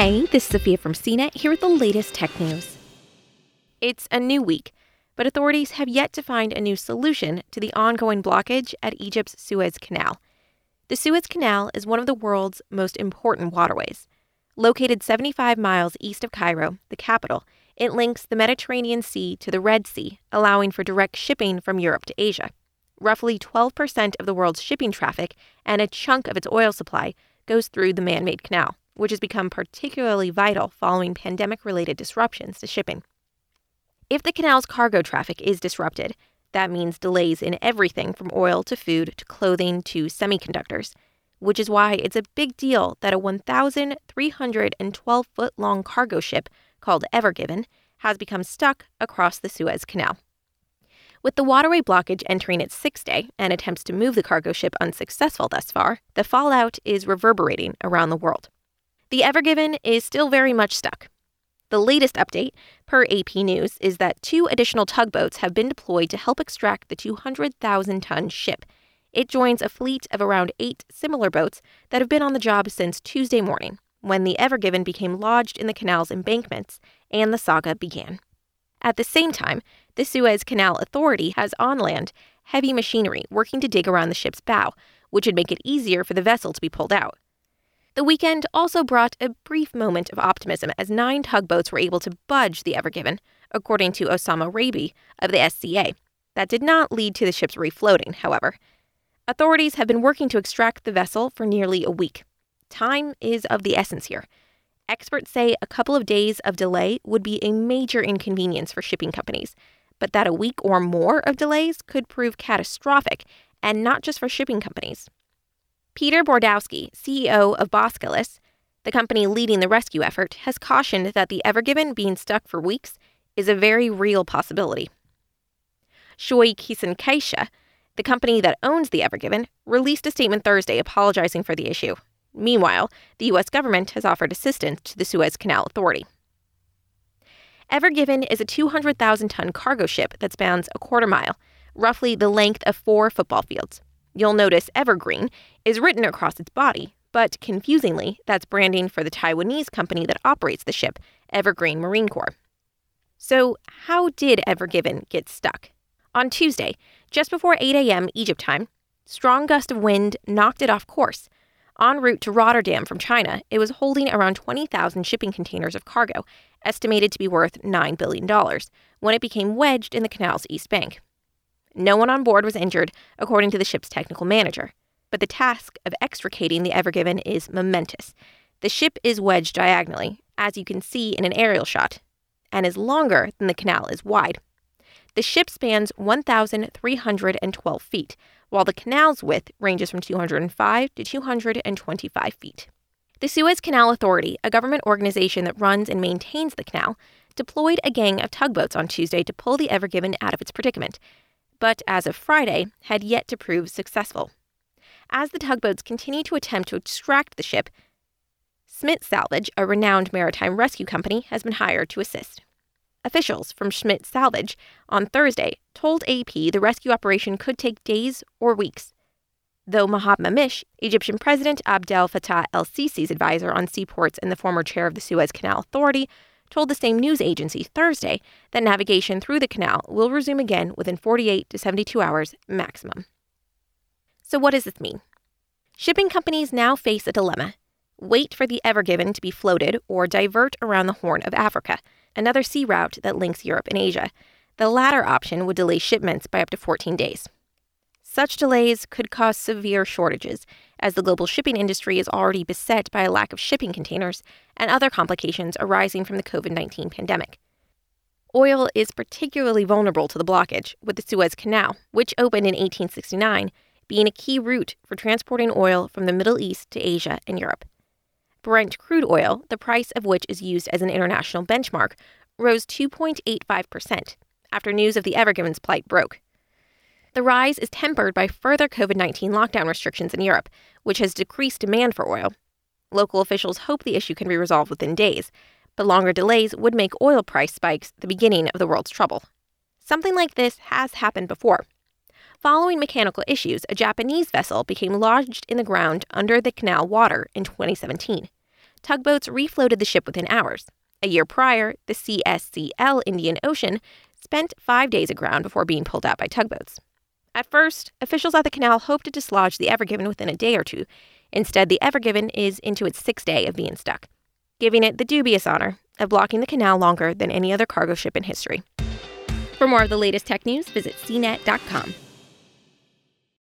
Hey, this is Sophia from CNET here with the latest tech news. It's a new week, but authorities have yet to find a new solution to the ongoing blockage at Egypt's Suez Canal. The Suez Canal is one of the world's most important waterways. Located 75 miles east of Cairo, the capital, it links the Mediterranean Sea to the Red Sea, allowing for direct shipping from Europe to Asia. Roughly 12% of the world's shipping traffic and a chunk of its oil supply goes through the man made canal which has become particularly vital following pandemic related disruptions to shipping. If the canal's cargo traffic is disrupted, that means delays in everything from oil to food to clothing to semiconductors, which is why it's a big deal that a 1,312 foot long cargo ship called Ever Given has become stuck across the Suez Canal. With the waterway blockage entering its sixth day and attempts to move the cargo ship unsuccessful thus far, the fallout is reverberating around the world. The Ever Given is still very much stuck. The latest update, per AP News, is that two additional tugboats have been deployed to help extract the 200,000 ton ship. It joins a fleet of around eight similar boats that have been on the job since Tuesday morning, when the Ever Given became lodged in the canal's embankments and the saga began. At the same time, the Suez Canal Authority has on land heavy machinery working to dig around the ship's bow, which would make it easier for the vessel to be pulled out. The weekend also brought a brief moment of optimism as nine tugboats were able to budge the Ever Given, according to Osama Rabi of the SCA. That did not lead to the ship's refloating, however. Authorities have been working to extract the vessel for nearly a week. Time is of the essence here. Experts say a couple of days of delay would be a major inconvenience for shipping companies, but that a week or more of delays could prove catastrophic, and not just for shipping companies. Peter Berdowski, CEO of Boskalis, the company leading the rescue effort, has cautioned that the Ever Given being stuck for weeks is a very real possibility. Shoei Kisen the company that owns the Ever Given, released a statement Thursday apologizing for the issue. Meanwhile, the U.S. government has offered assistance to the Suez Canal Authority. Ever Given is a 200,000 ton cargo ship that spans a quarter mile, roughly the length of four football fields. You'll notice Evergreen is written across its body, but confusingly, that's branding for the Taiwanese company that operates the ship, Evergreen Marine Corps. So, how did Ever Given get stuck? On Tuesday, just before 8 a.m. Egypt time, strong gust of wind knocked it off course. En route to Rotterdam from China, it was holding around 20,000 shipping containers of cargo, estimated to be worth $9 billion, when it became wedged in the canal's east bank. No one on board was injured, according to the ship's technical manager. But the task of extricating the Ever Given is momentous. The ship is wedged diagonally, as you can see in an aerial shot, and is longer than the canal is wide. The ship spans 1,312 feet, while the canal's width ranges from 205 to 225 feet. The Suez Canal Authority, a government organization that runs and maintains the canal, deployed a gang of tugboats on Tuesday to pull the Ever Given out of its predicament but as of Friday, had yet to prove successful. As the tugboats continue to attempt to extract the ship, Smit Salvage, a renowned maritime rescue company, has been hired to assist. Officials from Smit Salvage on Thursday told AP the rescue operation could take days or weeks. Though Mohab Mish, Egyptian President Abdel Fattah el Sisi's advisor on seaports and the former chair of the Suez Canal Authority, told the same news agency Thursday that navigation through the canal will resume again within 48 to 72 hours maximum. So, what does this mean? Shipping companies now face a dilemma wait for the Ever Given to be floated or divert around the Horn of Africa, another sea route that links Europe and Asia. The latter option would delay shipments by up to 14 days. Such delays could cause severe shortages, as the global shipping industry is already beset by a lack of shipping containers and other complications arising from the COVID 19 pandemic. Oil is particularly vulnerable to the blockage, with the Suez Canal, which opened in 1869, being a key route for transporting oil from the Middle East to Asia and Europe. Brent crude oil, the price of which is used as an international benchmark, rose 2.85% after news of the Ever Given's plight broke. The rise is tempered by further COVID 19 lockdown restrictions in Europe, which has decreased demand for oil. Local officials hope the issue can be resolved within days, but longer delays would make oil price spikes the beginning of the world's trouble. Something like this has happened before. Following mechanical issues, a Japanese vessel became lodged in the ground under the canal water in 2017. tugboats refloated the ship within hours. A year prior, the CSCL Indian Ocean spent five days aground before being pulled out by tugboats. At first, officials at the canal hoped to dislodge the Ever Given within a day or two. Instead, the Ever Given is into its sixth day of being stuck, giving it the dubious honor of blocking the canal longer than any other cargo ship in history. For more of the latest tech news, visit cnet.com.